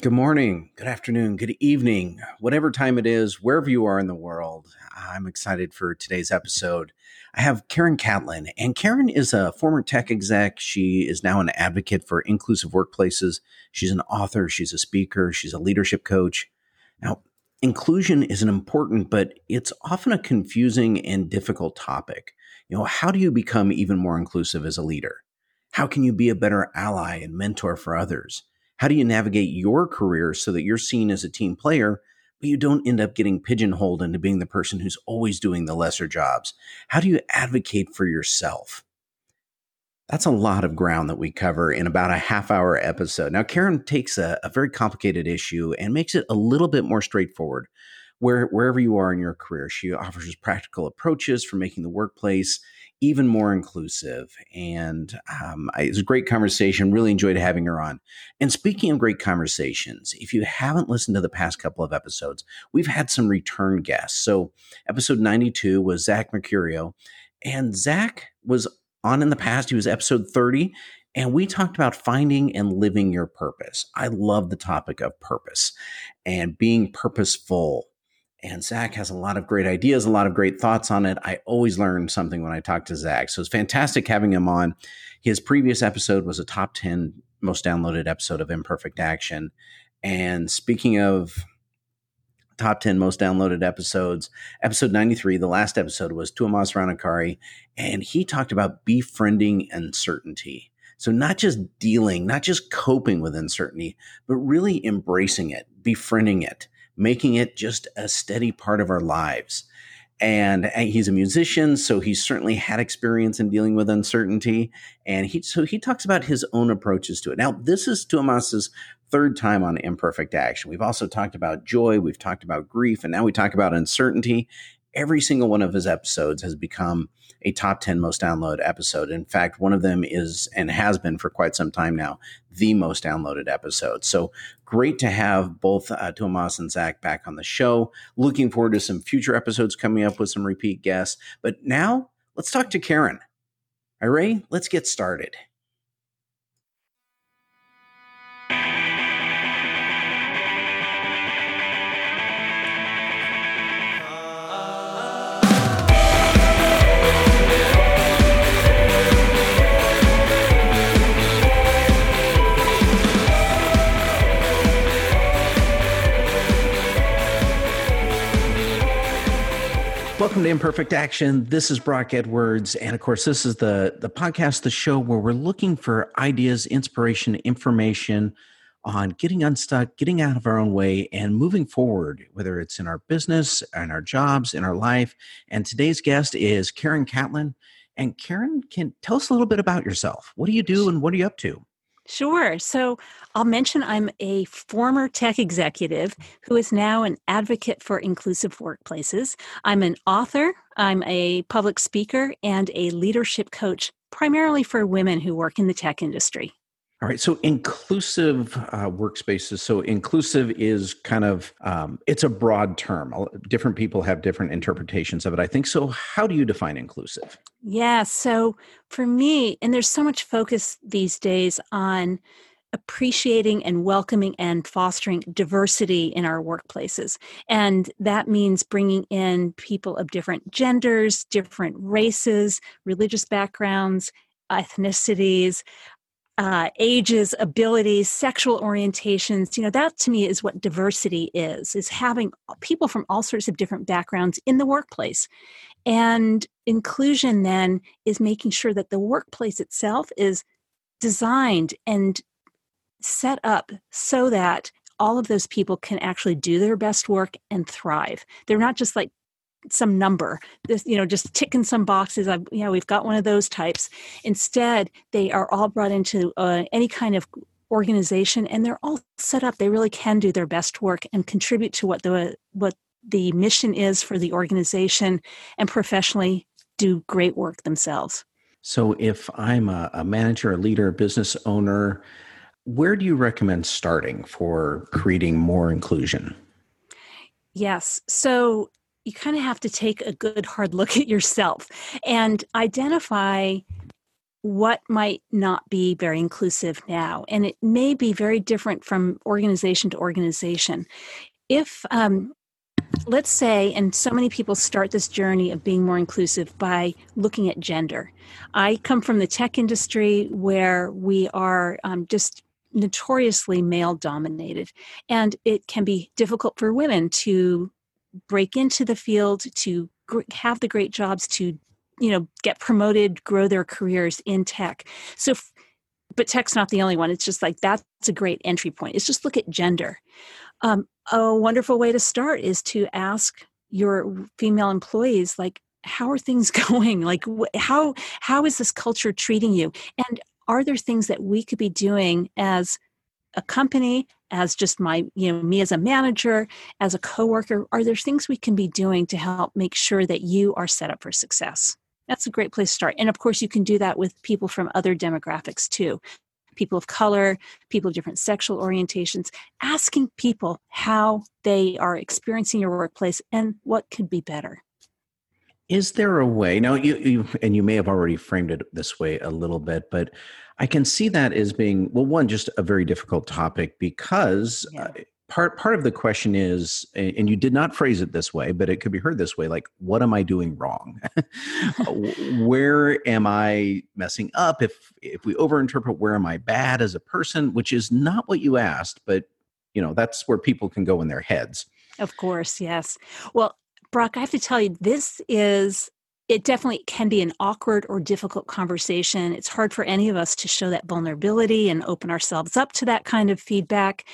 Good morning, good afternoon, good evening, whatever time it is, wherever you are in the world. I'm excited for today's episode. I have Karen Catlin, and Karen is a former tech exec. She is now an advocate for inclusive workplaces. She's an author, she's a speaker, she's a leadership coach. Now, inclusion is an important, but it's often a confusing and difficult topic. You know, how do you become even more inclusive as a leader? How can you be a better ally and mentor for others? How do you navigate your career so that you're seen as a team player, but you don't end up getting pigeonholed into being the person who's always doing the lesser jobs? How do you advocate for yourself? That's a lot of ground that we cover in about a half hour episode. Now, Karen takes a, a very complicated issue and makes it a little bit more straightforward. Where, wherever you are in your career, she offers practical approaches for making the workplace even more inclusive. And um, I, it was a great conversation. Really enjoyed having her on. And speaking of great conversations, if you haven't listened to the past couple of episodes, we've had some return guests. So episode 92 was Zach Mercurio. And Zach was on in the past. He was episode 30. And we talked about finding and living your purpose. I love the topic of purpose and being purposeful and Zach has a lot of great ideas, a lot of great thoughts on it. I always learn something when I talk to Zach. So it's fantastic having him on. His previous episode was a top 10 most downloaded episode of Imperfect Action. And speaking of top 10 most downloaded episodes, episode 93, the last episode was Tuomas Ranakari, and he talked about befriending uncertainty. So, not just dealing, not just coping with uncertainty, but really embracing it, befriending it making it just a steady part of our lives. And he's a musician, so he's certainly had experience in dealing with uncertainty. And he so he talks about his own approaches to it. Now, this is Tuomas's third time on imperfect action. We've also talked about joy, we've talked about grief, and now we talk about uncertainty. Every single one of his episodes has become a top 10 most downloaded episode. In fact, one of them is and has been for quite some time now the most downloaded episode. So great to have both uh, Tuomas and Zach back on the show. Looking forward to some future episodes coming up with some repeat guests. But now let's talk to Karen. All right, let's get started. Welcome to Imperfect Action. This is Brock Edwards, and of course, this is the the podcast, the show where we're looking for ideas, inspiration, information on getting unstuck, getting out of our own way, and moving forward. Whether it's in our business, in our jobs, in our life. And today's guest is Karen Catlin. And Karen, can tell us a little bit about yourself. What do you do, and what are you up to? Sure. So I'll mention I'm a former tech executive who is now an advocate for inclusive workplaces. I'm an author, I'm a public speaker, and a leadership coach, primarily for women who work in the tech industry. All right. So inclusive uh, workspaces. So inclusive is kind of um, it's a broad term. Different people have different interpretations of it. I think. So how do you define inclusive? Yeah. So for me, and there's so much focus these days on appreciating and welcoming and fostering diversity in our workplaces. And that means bringing in people of different genders, different races, religious backgrounds, ethnicities, uh, ages, abilities, sexual orientations. You know, that to me is what diversity is, is having people from all sorts of different backgrounds in the workplace. And inclusion then is making sure that the workplace itself is designed and set up so that all of those people can actually do their best work and thrive. They're not just like some number this you know just ticking some boxes i you know we've got one of those types. Instead they are all brought into uh, any kind of organization and they're all set up. They really can do their best work and contribute to what the what the mission is for the organization and professionally do great work themselves. So if i'm a, a manager a leader a business owner where do you recommend starting for creating more inclusion? Yes. So you kind of have to take a good hard look at yourself and identify what might not be very inclusive now. And it may be very different from organization to organization. If, um, let's say, and so many people start this journey of being more inclusive by looking at gender. I come from the tech industry where we are um, just notoriously male dominated, and it can be difficult for women to break into the field, to have the great jobs, to you know get promoted grow their careers in tech. So but tech's not the only one. It's just like that's a great entry point. It's just look at gender. Um, a wonderful way to start is to ask your female employees like how are things going? Like wh- how how is this culture treating you? And are there things that we could be doing as a company as just my you know me as a manager as a coworker are there things we can be doing to help make sure that you are set up for success that's a great place to start. And of course, you can do that with people from other demographics too people of color, people of different sexual orientations, asking people how they are experiencing your workplace and what could be better. Is there a way now? You, you and you may have already framed it this way a little bit, but I can see that as being well, one just a very difficult topic because yeah. uh, part part of the question is and you did not phrase it this way but it could be heard this way like what am i doing wrong where am i messing up if if we overinterpret where am i bad as a person which is not what you asked but you know that's where people can go in their heads of course yes well brock i have to tell you this is it definitely can be an awkward or difficult conversation. It's hard for any of us to show that vulnerability and open ourselves up to that kind of feedback.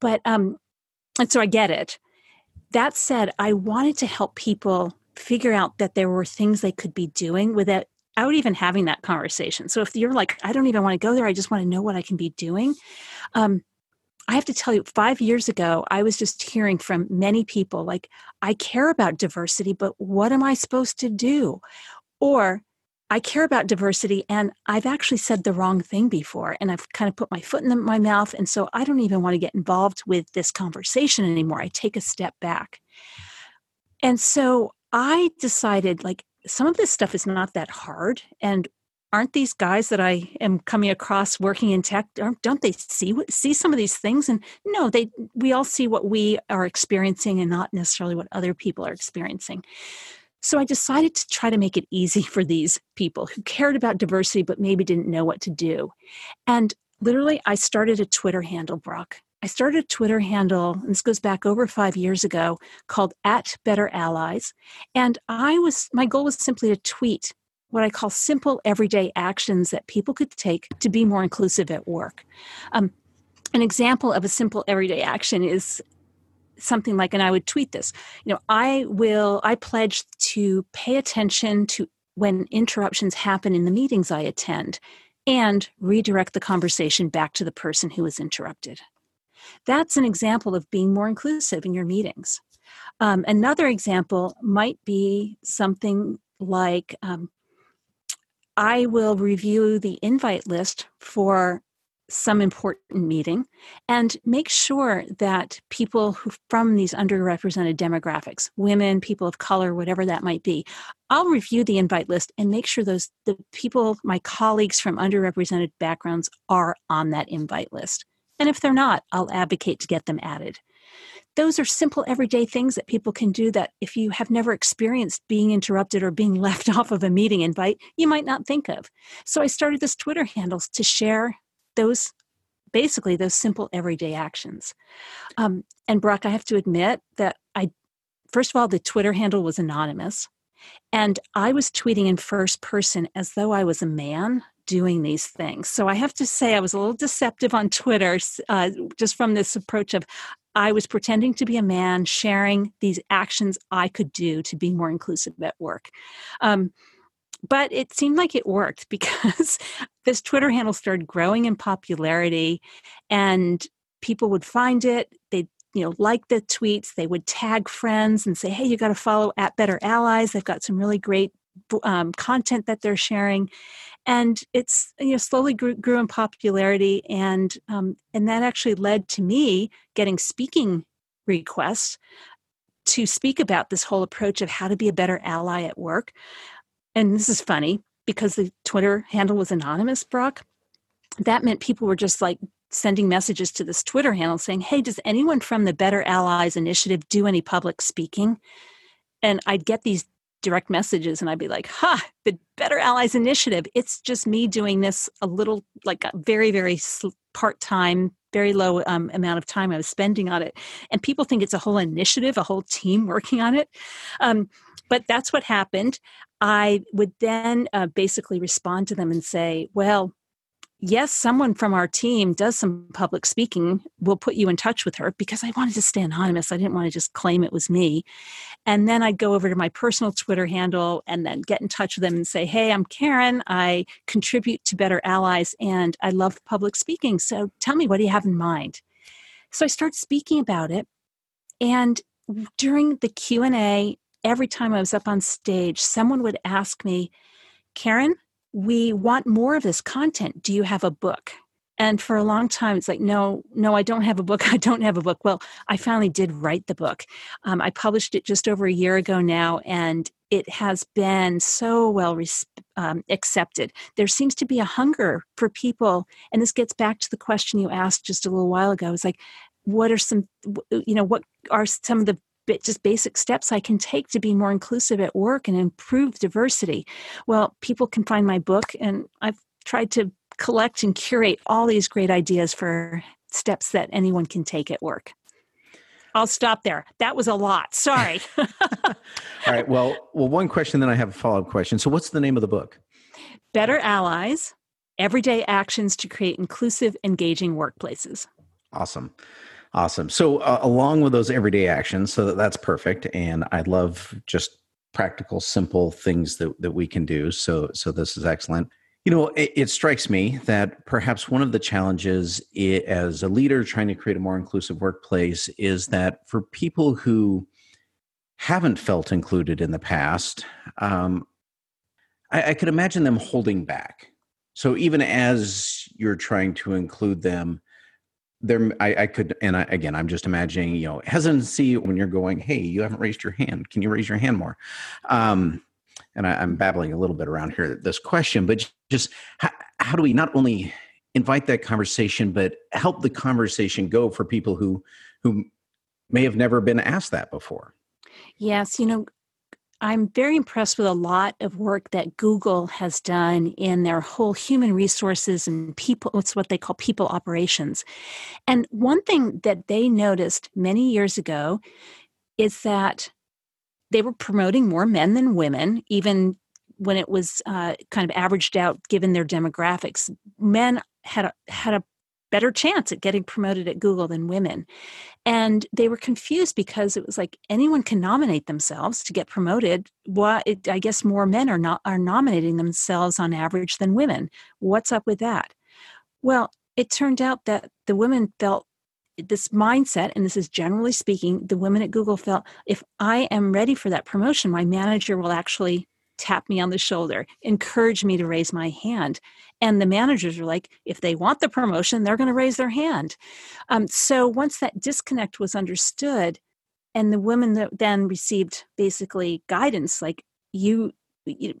But, um, and so I get it. That said, I wanted to help people figure out that there were things they could be doing without out even having that conversation. So if you're like, I don't even want to go there, I just want to know what I can be doing. Um, I have to tell you, five years ago, I was just hearing from many people like, I care about diversity, but what am I supposed to do? Or I care about diversity and I've actually said the wrong thing before and I've kind of put my foot in my mouth. And so I don't even want to get involved with this conversation anymore. I take a step back. And so I decided like some of this stuff is not that hard. And aren't these guys that I am coming across working in tech don't they see see some of these things? And no they we all see what we are experiencing and not necessarily what other people are experiencing. So I decided to try to make it easy for these people who cared about diversity but maybe didn't know what to do. And literally I started a Twitter handle Brock. I started a Twitter handle, and this goes back over five years ago, called at Better Allies. And I was my goal was simply to tweet what I call simple everyday actions that people could take to be more inclusive at work. Um, an example of a simple everyday action is something like, and I would tweet this, you know, I will, I pledge to pay attention to when interruptions happen in the meetings I attend and redirect the conversation back to the person who was interrupted. That's an example of being more inclusive in your meetings. Um, another example might be something like um, I will review the invite list for some important meeting and make sure that people who from these underrepresented demographics women people of color whatever that might be i'll review the invite list and make sure those the people my colleagues from underrepresented backgrounds are on that invite list. And if they're not i'll advocate to get them added those are simple everyday things that people can do that if you have never experienced being interrupted or being left off of a meeting invite, you might not think of. So I started this Twitter handles to share those basically those simple everyday actions. Um, and Brock, I have to admit that I, first of all, the Twitter handle was anonymous. And I was tweeting in first person as though I was a man doing these things. So I have to say, I was a little deceptive on Twitter uh, just from this approach of I was pretending to be a man, sharing these actions I could do to be more inclusive at work. Um, but it seemed like it worked because this Twitter handle started growing in popularity and people would find it. They'd you know like the tweets they would tag friends and say hey you got to follow at better allies they've got some really great um, content that they're sharing and it's you know slowly grew, grew in popularity and um, and that actually led to me getting speaking requests to speak about this whole approach of how to be a better ally at work and this is funny because the Twitter handle was anonymous, Brock, that meant people were just like sending messages to this Twitter handle saying, Hey, does anyone from the Better Allies Initiative do any public speaking? And I'd get these direct messages and I'd be like, Ha, the Better Allies Initiative. It's just me doing this a little, like a very, very part time, very low um, amount of time I was spending on it. And people think it's a whole initiative, a whole team working on it. Um, but that's what happened. I would then uh, basically respond to them and say, Well, yes, someone from our team does some public speaking. We'll put you in touch with her because I wanted to stay anonymous. I didn't want to just claim it was me. And then I'd go over to my personal Twitter handle and then get in touch with them and say, Hey, I'm Karen. I contribute to Better Allies and I love public speaking. So tell me, what do you have in mind? So I start speaking about it. And during the Q&A, every time I was up on stage, someone would ask me, Karen, we want more of this content. Do you have a book? And for a long time, it's like, no, no, I don't have a book. I don't have a book. Well, I finally did write the book. Um, I published it just over a year ago now, and it has been so well res- um, accepted. There seems to be a hunger for people, and this gets back to the question you asked just a little while ago. It's like, what are some, you know, what are some of the just basic steps I can take to be more inclusive at work and improve diversity. Well, people can find my book, and I've tried to collect and curate all these great ideas for steps that anyone can take at work. I'll stop there. That was a lot. Sorry. all right. Well, well, one question, then I have a follow up question. So, what's the name of the book? Better Allies Everyday Actions to Create Inclusive, Engaging Workplaces. Awesome. Awesome. So, uh, along with those everyday actions, so that, that's perfect. And I love just practical, simple things that, that we can do. So, so this is excellent. You know, it, it strikes me that perhaps one of the challenges it, as a leader trying to create a more inclusive workplace is that for people who haven't felt included in the past, um, I, I could imagine them holding back. So, even as you're trying to include them, there I, I, could and I, again i'm just imagining you know hesitancy when you're going hey you haven't raised your hand. Can you raise your hand more? Um and I, am babbling a little bit around here this question but just how, how do we not only invite that conversation but help the conversation go for people who who may have never been asked that before? Yes you know I'm very impressed with a lot of work that Google has done in their whole human resources and people, it's what they call people operations. And one thing that they noticed many years ago is that they were promoting more men than women, even when it was uh, kind of averaged out given their demographics. Men had a, had a better chance at getting promoted at Google than women. And they were confused because it was like anyone can nominate themselves to get promoted. What it, I guess more men are not are nominating themselves on average than women. What's up with that? Well, it turned out that the women felt this mindset, and this is generally speaking, the women at Google felt if I am ready for that promotion, my manager will actually tap me on the shoulder, encourage me to raise my hand. And the managers are like, if they want the promotion, they're going to raise their hand. Um, so once that disconnect was understood, and the women then received basically guidance like, you,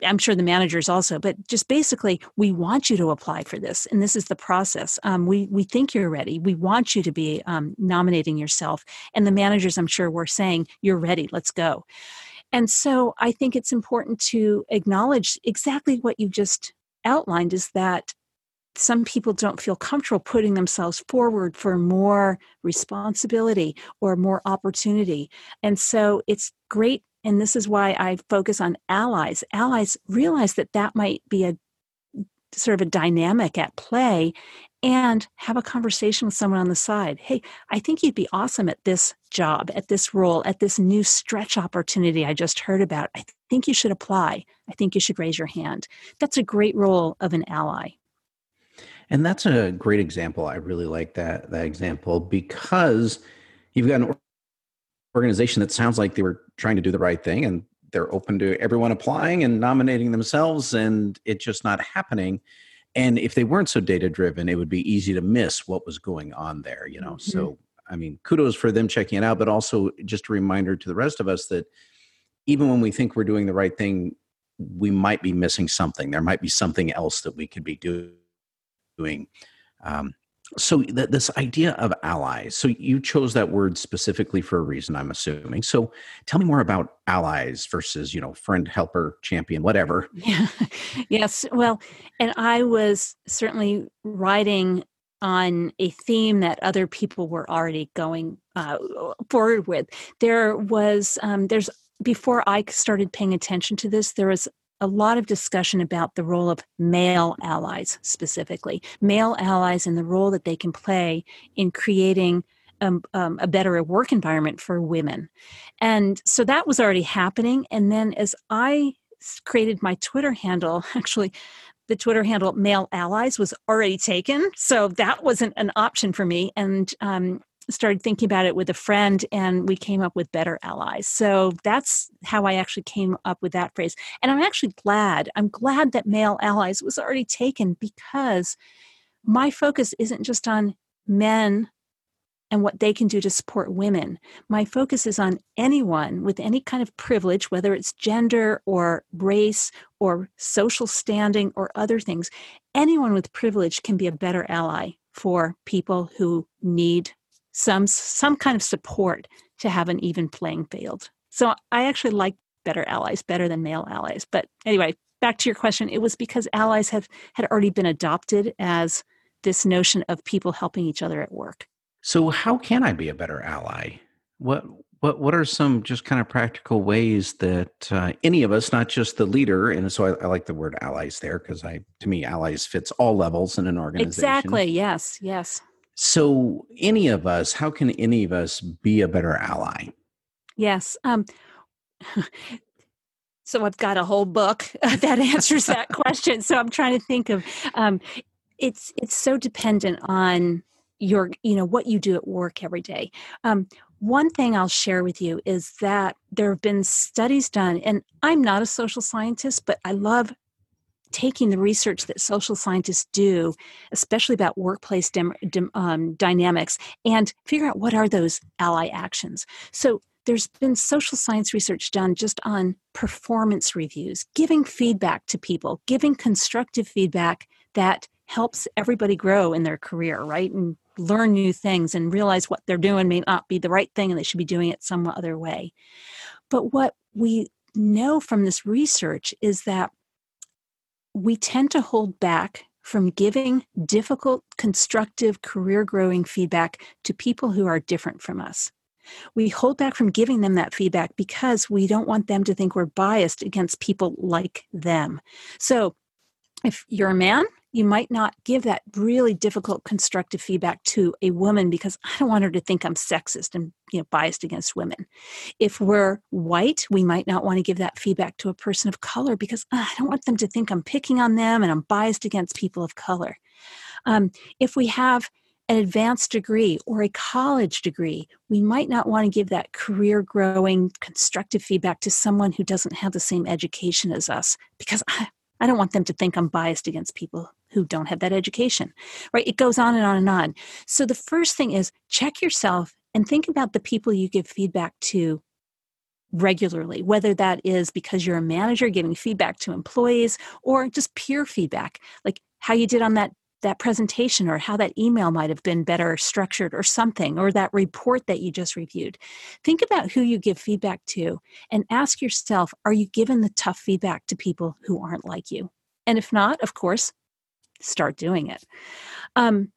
I'm sure the managers also, but just basically, we want you to apply for this, and this is the process. Um, we we think you're ready. We want you to be um, nominating yourself, and the managers, I'm sure, were saying, "You're ready. Let's go." And so I think it's important to acknowledge exactly what you just outlined is that some people don't feel comfortable putting themselves forward for more responsibility or more opportunity. And so it's great. And this is why I focus on allies. Allies realize that that might be a sort of a dynamic at play and have a conversation with someone on the side. Hey, I think you'd be awesome at this job, at this role, at this new stretch opportunity I just heard about. I think you should apply. I think you should raise your hand. That's a great role of an ally. And that's a great example. I really like that that example because you've got an organization that sounds like they were trying to do the right thing and they're open to everyone applying and nominating themselves and it just not happening and if they weren't so data driven it would be easy to miss what was going on there you know mm-hmm. so i mean kudos for them checking it out but also just a reminder to the rest of us that even when we think we're doing the right thing we might be missing something. There might be something else that we could be do- doing. Um, so th- this idea of allies. So you chose that word specifically for a reason, I'm assuming. So tell me more about allies versus, you know, friend, helper, champion, whatever. Yeah. yes. Well, and I was certainly writing on a theme that other people were already going uh, forward with. There was, um, there's, before I started paying attention to this, there was a lot of discussion about the role of male allies specifically, male allies and the role that they can play in creating um, um, a better work environment for women. And so that was already happening. And then as I created my Twitter handle, actually, the Twitter handle male allies was already taken. So that wasn't an option for me. And um, started thinking about it with a friend and we came up with better allies so that's how i actually came up with that phrase and i'm actually glad i'm glad that male allies was already taken because my focus isn't just on men and what they can do to support women. My focus is on anyone with any kind of privilege, whether it's gender or race or social standing or other things. Anyone with privilege can be a better ally for people who need some some kind of support to have an even playing field. So I actually like better allies better than male allies. But anyway, back to your question, it was because allies have had already been adopted as this notion of people helping each other at work. So how can I be a better ally? What what what are some just kind of practical ways that uh, any of us, not just the leader, and so I, I like the word allies there because I to me allies fits all levels in an organization. Exactly. Yes. Yes. So, any of us, how can any of us be a better ally? Yes. Um, so, I've got a whole book that answers that question. So, I'm trying to think of um, it's it's so dependent on your you know what you do at work every day. Um, one thing I'll share with you is that there have been studies done, and I'm not a social scientist, but I love taking the research that social scientists do, especially about workplace dem, dem, um, dynamics, and figure out what are those ally actions. So there's been social science research done just on performance reviews, giving feedback to people, giving constructive feedback that helps everybody grow in their career, right? And learn new things and realize what they're doing may not be the right thing and they should be doing it some other way. But what we know from this research is that we tend to hold back from giving difficult, constructive, career growing feedback to people who are different from us. We hold back from giving them that feedback because we don't want them to think we're biased against people like them. So, if you're a man you might not give that really difficult constructive feedback to a woman because I don't want her to think I'm sexist and you know biased against women. If we're white, we might not want to give that feedback to a person of color because uh, I don't want them to think I'm picking on them and I'm biased against people of color. Um, if we have an advanced degree or a college degree, we might not want to give that career growing constructive feedback to someone who doesn't have the same education as us because I, I don't want them to think I'm biased against people who don't have that education, right? It goes on and on and on. So the first thing is check yourself and think about the people you give feedback to regularly, whether that is because you're a manager giving feedback to employees or just peer feedback, like how you did on that that presentation or how that email might have been better structured or something or that report that you just reviewed think about who you give feedback to and ask yourself are you giving the tough feedback to people who aren't like you and if not of course start doing it. Um,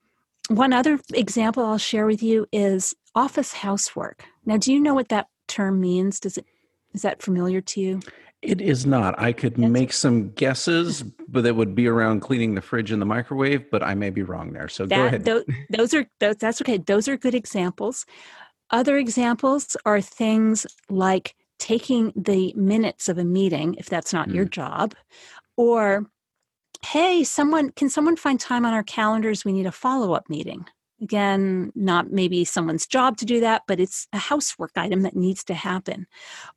one other example I'll share with you is office housework. Now, do you know what that term means? Does it is that familiar to you? It is not. I could That's make some guesses, but that would be around cleaning the fridge and the microwave. But I may be wrong there. So that, go ahead. Those, those are those, that's okay. Those are good examples. Other examples are things like taking the minutes of a meeting, if that's not mm. your job, or hey, someone, can someone find time on our calendars? We need a follow up meeting. Again, not maybe someone's job to do that, but it's a housework item that needs to happen.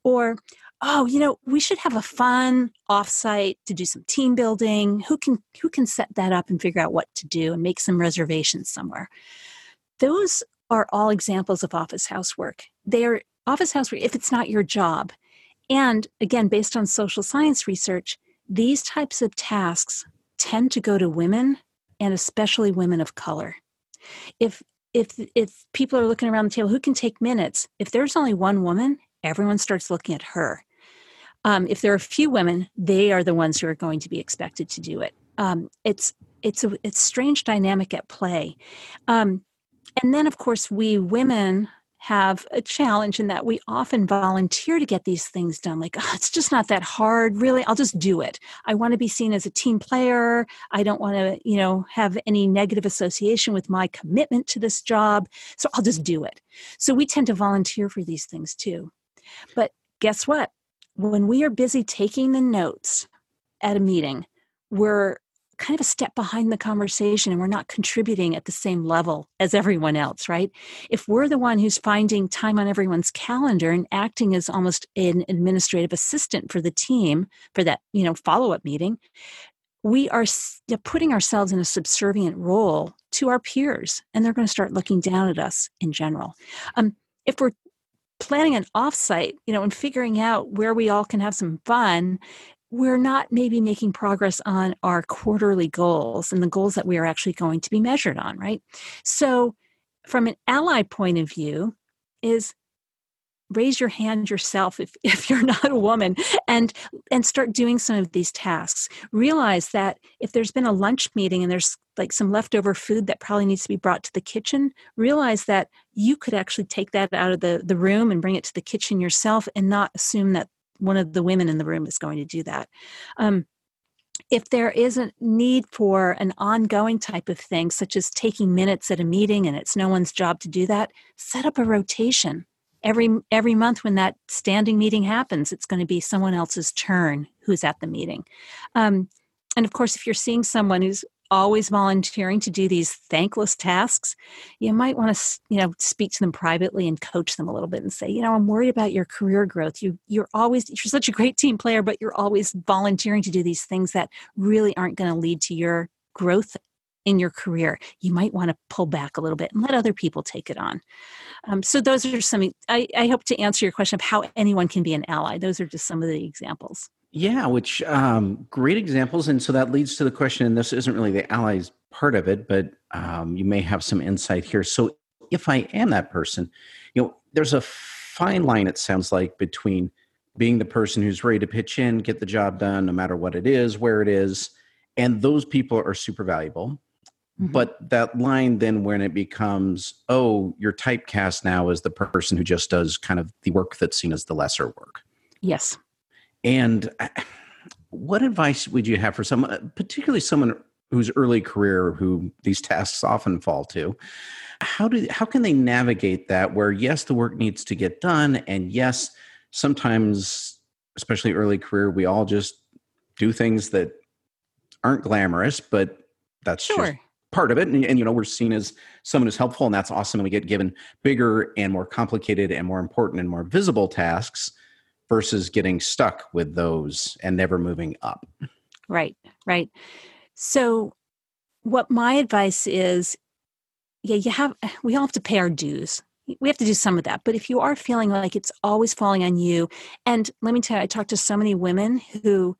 Or, oh, you know, we should have a fun offsite to do some team building. Who can who can set that up and figure out what to do and make some reservations somewhere? Those are all examples of office housework. They are office housework if it's not your job And again, based on social science research, these types of tasks tend to go to women and especially women of color. If if if people are looking around the table who can take minutes, if there's only one woman, everyone starts looking at her. Um, if there are a few women, they are the ones who are going to be expected to do it. Um, it's it's a it's strange dynamic at play, um, and then of course we women have a challenge in that we often volunteer to get these things done. Like, oh, it's just not that hard. Really, I'll just do it. I want to be seen as a team player. I don't want to, you know, have any negative association with my commitment to this job. So I'll just do it. So we tend to volunteer for these things too. But guess what? When we are busy taking the notes at a meeting, we're kind of a step behind the conversation and we're not contributing at the same level as everyone else, right? If we're the one who's finding time on everyone's calendar and acting as almost an administrative assistant for the team for that, you know, follow-up meeting, we are putting ourselves in a subservient role to our peers and they're going to start looking down at us in general. Um, if we're planning an offsite, you know, and figuring out where we all can have some fun, we're not maybe making progress on our quarterly goals and the goals that we are actually going to be measured on, right? So, from an ally point of view, is raise your hand yourself if, if you're not a woman and and start doing some of these tasks realize that if there's been a lunch meeting and there's like some leftover food that probably needs to be brought to the kitchen realize that you could actually take that out of the, the room and bring it to the kitchen yourself and not assume that one of the women in the room is going to do that. Um, if there is a need for an ongoing type of thing, such as taking minutes at a meeting and it's no one's job to do that, set up a rotation. Every every month when that standing meeting happens, it's going to be someone else's turn who's at the meeting. Um, and of course, if you're seeing someone who's always volunteering to do these thankless tasks, you might want to, you know, speak to them privately and coach them a little bit and say, you know, I'm worried about your career growth. You you're always you're such a great team player, but you're always volunteering to do these things that really aren't going to lead to your growth in your career. You might want to pull back a little bit and let other people take it on. Um, so those are some. I, I hope to answer your question of how anyone can be an ally. Those are just some of the examples. Yeah, which um, great examples. And so that leads to the question, and this isn't really the allies part of it, but um, you may have some insight here. So if I am that person, you know, there's a fine line, it sounds like, between being the person who's ready to pitch in, get the job done, no matter what it is, where it is, and those people are super valuable. Mm-hmm. But that line then when it becomes, oh, your typecast now is the person who just does kind of the work that's seen as the lesser work. Yes. And uh, what advice would you have for someone, uh, particularly someone whose early career who these tasks often fall to? How do how can they navigate that? Where yes, the work needs to get done, and yes, sometimes, especially early career, we all just do things that aren't glamorous, but that's sure. Part of it and, and, you know we're seen as someone who's helpful and that's awesome and we get given bigger and more complicated and more important and more visible tasks versus getting stuck with those and never moving up. Right, right. So, what my advice is yeah, you have, we all have to pay our dues. We have to do some of that. But if you are feeling like it's always falling on you, and let me tell you, I talked to so many women who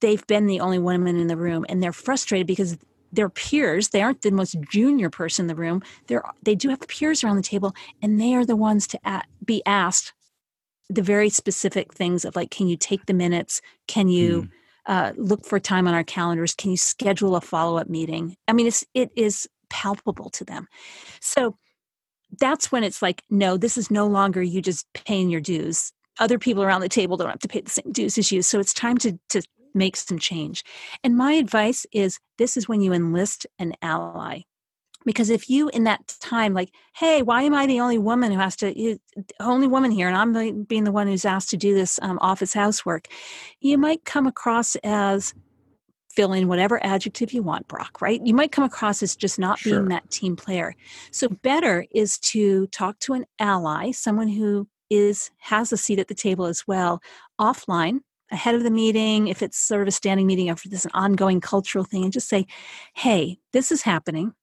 they've been the only woman in the room and they're frustrated because their peers they aren't the most junior person in the room they're they do have peers around the table and they are the ones to be asked the very specific things of like, can you take the minutes? Can you mm. uh, look for time on our calendars? Can you schedule a follow up meeting? I mean, it's it is palpable to them. So that's when it's like, no, this is no longer you just paying your dues. Other people around the table don't have to pay the same dues as you. So it's time to to make some change. And my advice is this is when you enlist an ally because if you in that time like hey why am i the only woman who has to only woman here and i'm being the one who's asked to do this um, office housework you might come across as fill in whatever adjective you want brock right you might come across as just not sure. being that team player so better is to talk to an ally someone who is has a seat at the table as well offline ahead of the meeting if it's sort of a standing meeting or if it's an ongoing cultural thing and just say hey this is happening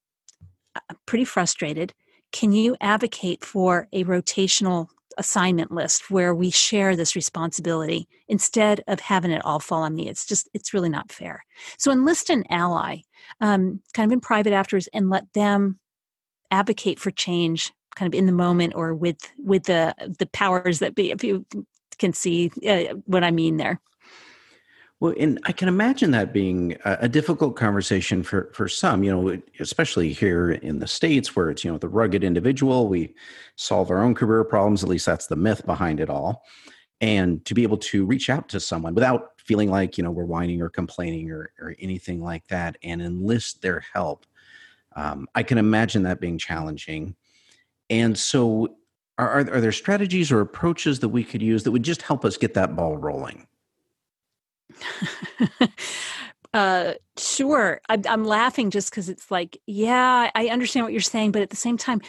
I'm pretty frustrated. Can you advocate for a rotational assignment list where we share this responsibility instead of having it all fall on me. It's just, it's really not fair. So enlist an ally, um, kind of in private afterwards, and let them advocate for change kind of in the moment or with with the the powers that be if you can see uh, what i mean there well, and I can imagine that being a, difficult conversation for for some. You know, especially here in the states, where it's you know the rugged individual. We solve our own career problems. At least that's the myth behind it all. And to be able to reach out to someone without feeling like you know we're whining or complaining or or anything like that, and enlist their help. Um, I can imagine that being challenging. And so, are, are are there strategies or approaches that we could use that would just help us get that ball rolling? uh, sure. I'm, I'm laughing just because it's like, yeah, I understand what you're saying, but at the same time,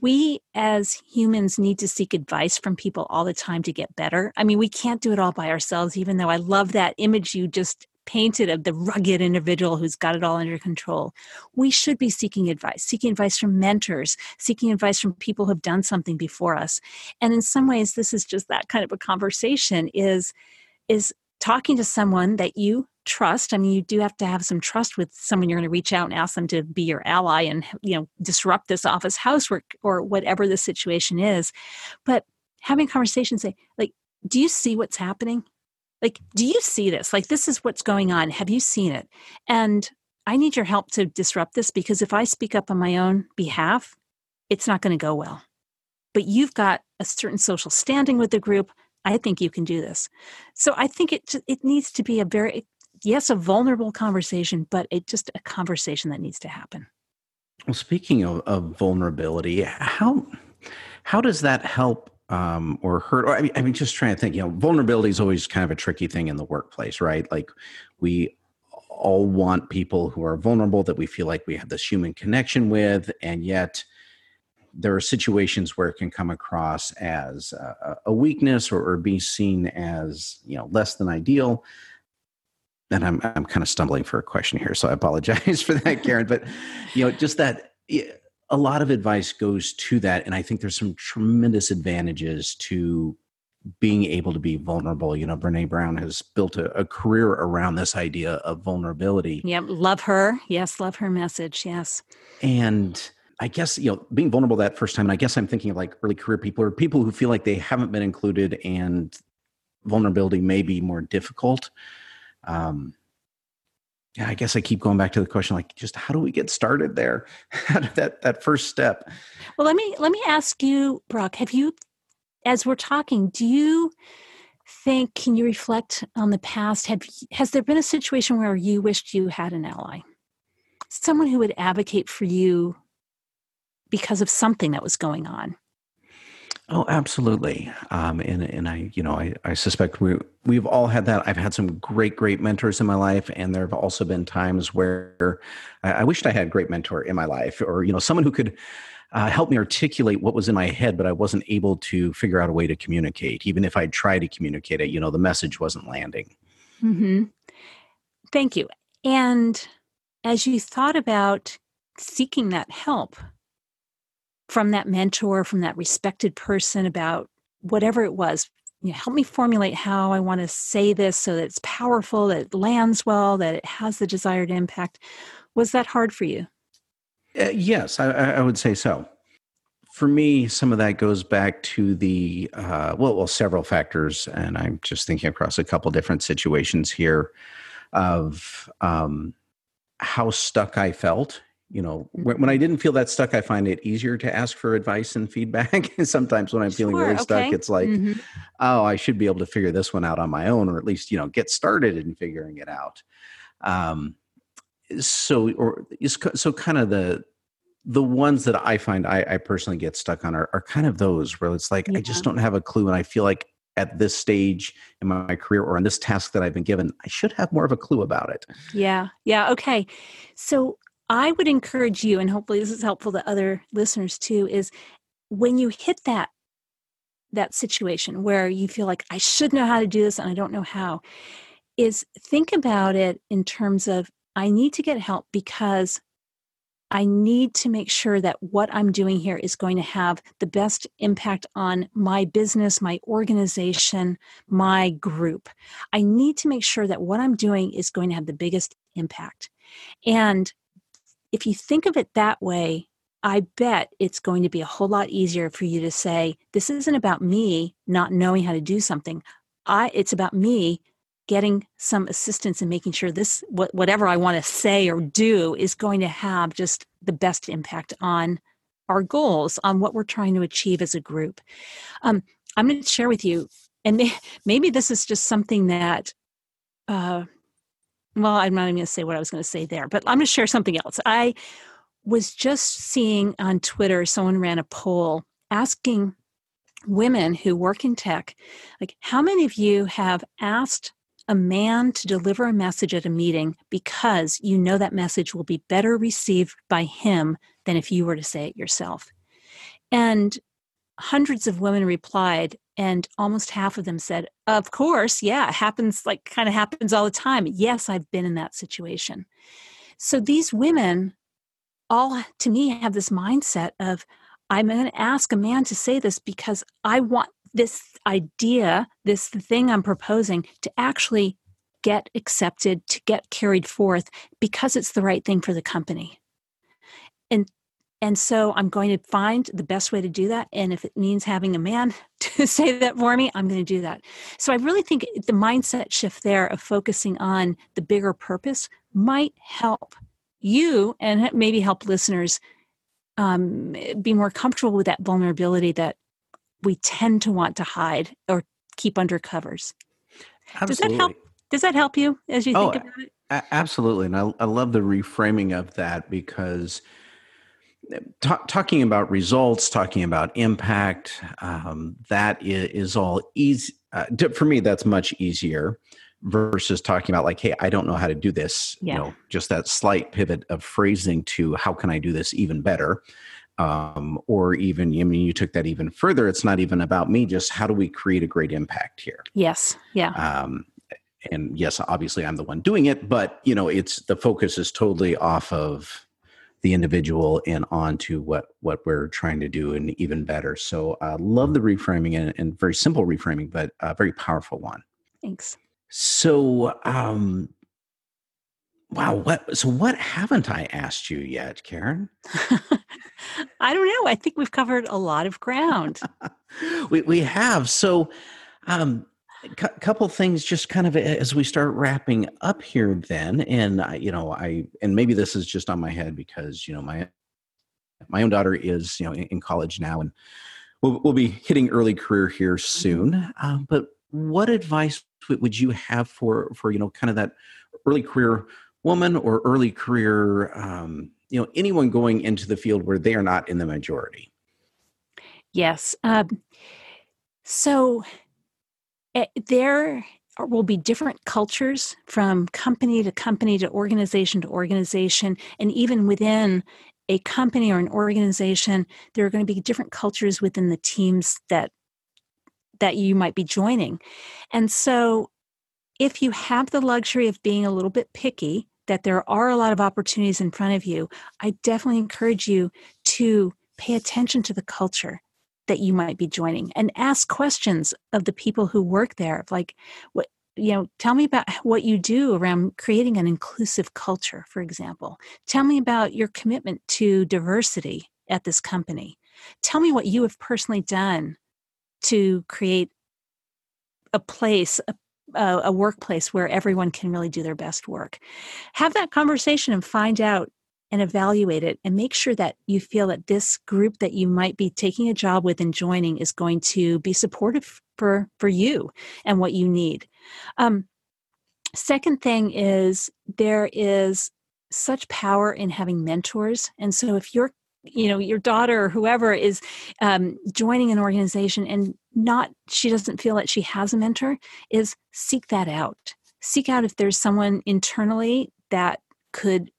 we as humans need to seek advice from people all the time to get better. I mean, we can't do it all by ourselves, even though I love that image you just painted of the rugged individual who's got it all under control. We should be seeking advice, seeking advice from mentors, seeking advice from people who've done something before us. And in some ways, this is just that kind of a conversation is is talking to someone that you trust i mean you do have to have some trust with someone you're going to reach out and ask them to be your ally and you know disrupt this office housework or whatever the situation is but having conversations say like do you see what's happening like do you see this? Like this is what's going on. Have you seen it? And i need your help to disrupt this because if i speak up on my own behalf it's not going to go well. But you've got a certain social standing with the group. I think you can do this. So I think it it needs to be a very yes, a vulnerable conversation, but it just a conversation that needs to happen. Well, speaking of, of vulnerability, how how does that help um, or hurt? Or I mean, I mean, just trying to think. You know, vulnerability is always kind of a tricky thing in the workplace, right? Like we all want people who are vulnerable that we feel like we have this human connection with, and yet there are situations where it can come across as a, a weakness or, or, be seen as you know less than ideal and i'm i'm kind of stumbling for a question here so i apologize for that karen but you know just that a lot of advice goes to that and i think there's some tremendous advantages to being able to be vulnerable. You know brene brown has built a, a career around this idea of vulnerability. Yep love her. Yes love her message yes. And I guess you know being vulnerable that first time, and I guess I'm thinking of like early career people or people who feel like they haven't been included, and vulnerability may be more difficult. Um, yeah, I guess I keep going back to the question, like, just how do we get started there? that that first step? Well, let me let me ask you, Brock. Have you, as we're talking, do you think? Can you reflect on the past? Have has there been a situation where you wished you had an ally, someone who would advocate for you because of something that was going on. Oh, absolutely. Um, and and I, you know, I, I suspect we we've all had that. I've had some great, great mentors in my life, and there have also been times where I, I wished I had a great mentor in my life, or you know, someone who could uh, help me articulate what was in my head, but I wasn't able to figure out a way to communicate. Even if I tried to communicate it, you know, the message wasn't landing. Hmm. Thank you. And as you thought about seeking that help, from that mentor, from that respected person about whatever it was. You know, help me formulate how I want to say this so that it's powerful, that it lands well, that it has the desired impact. Was that hard for you? Uh, yes, I, I, would say so. For me, some of that goes back to the uh, well, well, several factors, and I'm just thinking across a couple different situations here of um, how stuck I felt you know when, when, i didn't feel that stuck i find it easier to ask for advice and feedback sometimes when i'm feeling really okay. stuck it's like mm-hmm. oh i should be able to figure this one out on my own or at least you know get started in figuring it out um so or so kind of the the ones that i find i, I personally get stuck on are, are kind of those where it's like yeah. i just don't have a clue and i feel like at this stage in my career or on this task that I've been given, I should have more of a clue about it. Yeah. Yeah. Okay. So I would encourage you, and hopefully this is helpful to other listeners too, is when you hit that that situation where you feel like I should know how to do this and I don't know how, is think about it in terms of I need to get help because I need to make sure that what I'm doing here is going to have the best impact on my business, my organization, my group. I need to make sure that what I'm doing is going to have the biggest impact. And if you think of it that way, I bet it's going to be a whole lot easier for you to say, this isn't about me not knowing how to do something. I it's about me getting some assistance and making sure this whatever I want to say or do is going to have just the best impact on our goals, on what we're trying to achieve as a group. Um, I'm going to share with you, and may, maybe this is just something that. Uh, well, I'm not even going to say what I was going to say there, but I'm going to share something else. I was just seeing on Twitter, someone ran a poll asking women who work in tech, like, how many of you have asked a man to deliver a message at a meeting because you know that message will be better received by him than if you were to say it yourself. And hundreds of women replied, and almost half of them said, Of course, yeah, happens like kind of happens all the time. Yes, I've been in that situation. So these women all, to me, have this mindset of, I'm going to ask a man to say this because I want this idea, this thing I'm proposing, to actually get accepted, to get carried forth because it's the right thing for the company. And and so I'm going to find the best way to do that. And if it means having a man to say that for me, I'm going to do that. So I really think the mindset shift there of focusing on the bigger purpose might help you and maybe help listeners um, be more comfortable with that vulnerability that we tend to want to hide or keep under covers. Absolutely. Does that help? Does that help you as you think oh, about it? Absolutely, and I, I love the reframing of that because t- talking about results, talking about impact, um, that is, is all easy. Uh, for me, that's much easier versus talking about like, hey, I don't know how to do this. Yeah. You know, just that slight pivot of phrasing to how can I do this even better um, or even I mean you took that even further. It's not even about me. Just how do we create a great impact here? Yes. Yeah. Um, and yes, obviously I'm the one doing it, but you know, it's the focus is totally off of the individual and on to what what we're trying to do and even better. So I uh, love the reframing and, and, very simple reframing, but a very powerful one. Thanks. So um, Wow. What? So, what haven't I asked you yet, Karen? I don't know. I think we've covered a lot of ground. we we have. So, um, a couple things, just kind of as we start wrapping up here. Then, and I, you know, I and maybe this is just on my head because you know my my own daughter is you know in, in college now, and we'll, we'll be hitting early career here mm-hmm. soon. Uh, but what advice would you have for for you know kind of that early career woman or early career, um, you know, anyone going into the field where they are not in the majority? Yes. Um, so Eh, there will be different cultures from company to company to organization to organization, and even within a company or an organization, there are going to be different cultures within the teams that that you might be joining. And so if you have the luxury of being a little bit picky, that there are a lot of opportunities in front of you, I definitely encourage you to pay attention to the culture that you might be joining and ask questions of the people who work there like what you know tell me about what you do around creating an inclusive culture for example tell me about your commitment to diversity at this company tell me what you have personally done to create a place a a, workplace where everyone can really do their best work. Have that conversation and find out and evaluate it and make sure that you feel that this group that you might be taking a job with and joining is going to be supportive for for you and what you need. Um, second thing is there is such power in having mentors. And so if you're you know your daughter or whoever is um, joining an organization and not she doesn't feel that she has a mentor is seek that out. Seek out if there's someone internally that could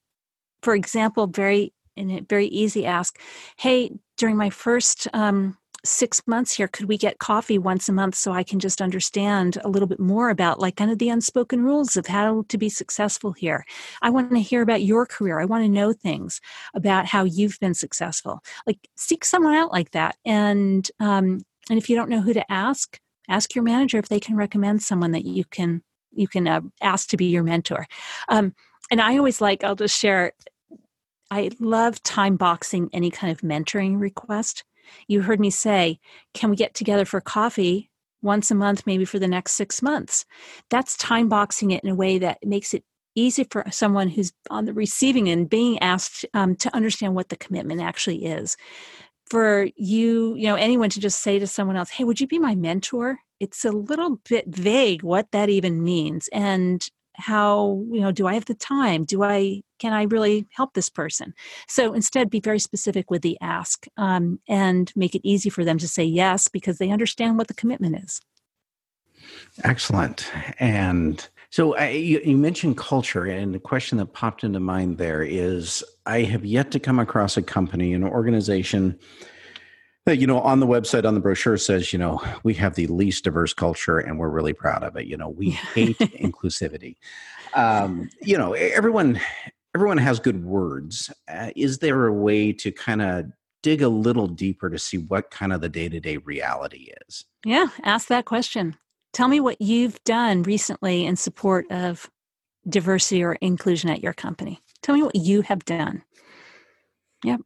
for example very in a very easy ask hey during my first um, six months here, could we get coffee once a month so I can just understand a little bit more about like kind of the unspoken rules of how to be successful here? I want to hear about your career. I want to know things about how you've been successful. Like seek someone out like that. And um, and if you don't know who to ask, ask your manager if they can recommend someone that you can you can uh, ask to be your mentor. Um, and I always like, I'll just share, I love time boxing any kind of mentoring request. You heard me say, can we get together for coffee once a month, maybe for the next six months? That's time boxing it in a way that makes it easy for someone who's on the receiving end being asked um, to understand what the commitment actually is for you you know anyone to just say to someone else hey would you be my mentor it's a little bit vague what that even means and how you know do i have the time? Do i can i really help this person? So instead be very specific with the ask um, and make it easy for them to say yes because they understand what the commitment is. Excellent. And so I, you, you, mentioned culture, and the question that popped into mind there is: I have yet to come across a company, an organization you know on the website on the brochure says, you know, we have the least diverse culture, and we're really proud of it. You know, we hate inclusivity. Um, you know, everyone everyone has good words. Uh, is there a way to kind of dig a little deeper to see what kind of the day to day reality is? Yeah, ask that question. Tell me what you've done recently in support of diversity or inclusion at your company. Tell me what you have done. Yep.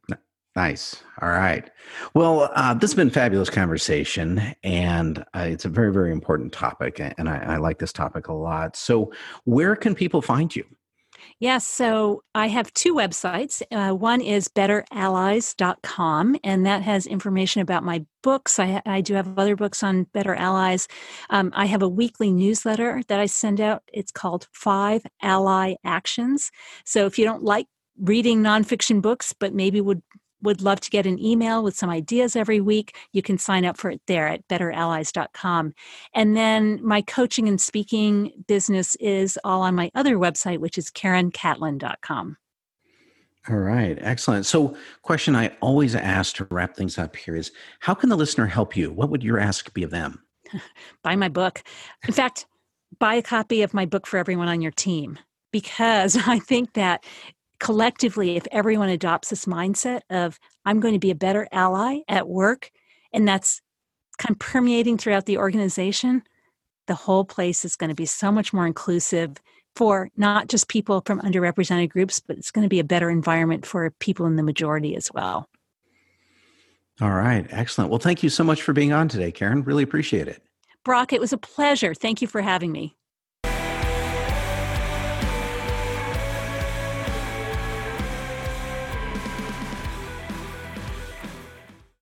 Nice. All right. Well, uh, this has been fabulous conversation, and uh, it's a very, very important topic, and I, I like this topic a lot. So, where can people find you? Yes, so I have two websites. Uh, one is betterallies.com, and that has information about my books. I, I do have other books on Better Allies. Um, I have a weekly newsletter that I send out. It's called Five Ally Actions. So if you don't like reading nonfiction books, but maybe would would love to get an email with some ideas every week, you can sign up for it there at betterallies.com. And then my coaching and speaking business is all on my other website, which is karencatlin.com. All right, excellent. So, question I always ask to wrap things up here is how can the listener help you? What would your ask be of them? buy my book. In fact, buy a copy of my book for everyone on your team because I think that collectively, if everyone adopts this mindset of, I'm going to be a better ally at work, and that's kind of permeating throughout the organization, the whole place is going to be so much more inclusive for not just people from underrepresented groups, but it's going to be a better environment for people in the majority as well. All right, excellent. Well, thank you so much for being on today, Karen. Really appreciate it. Brock, it was a pleasure. Thank you for having me.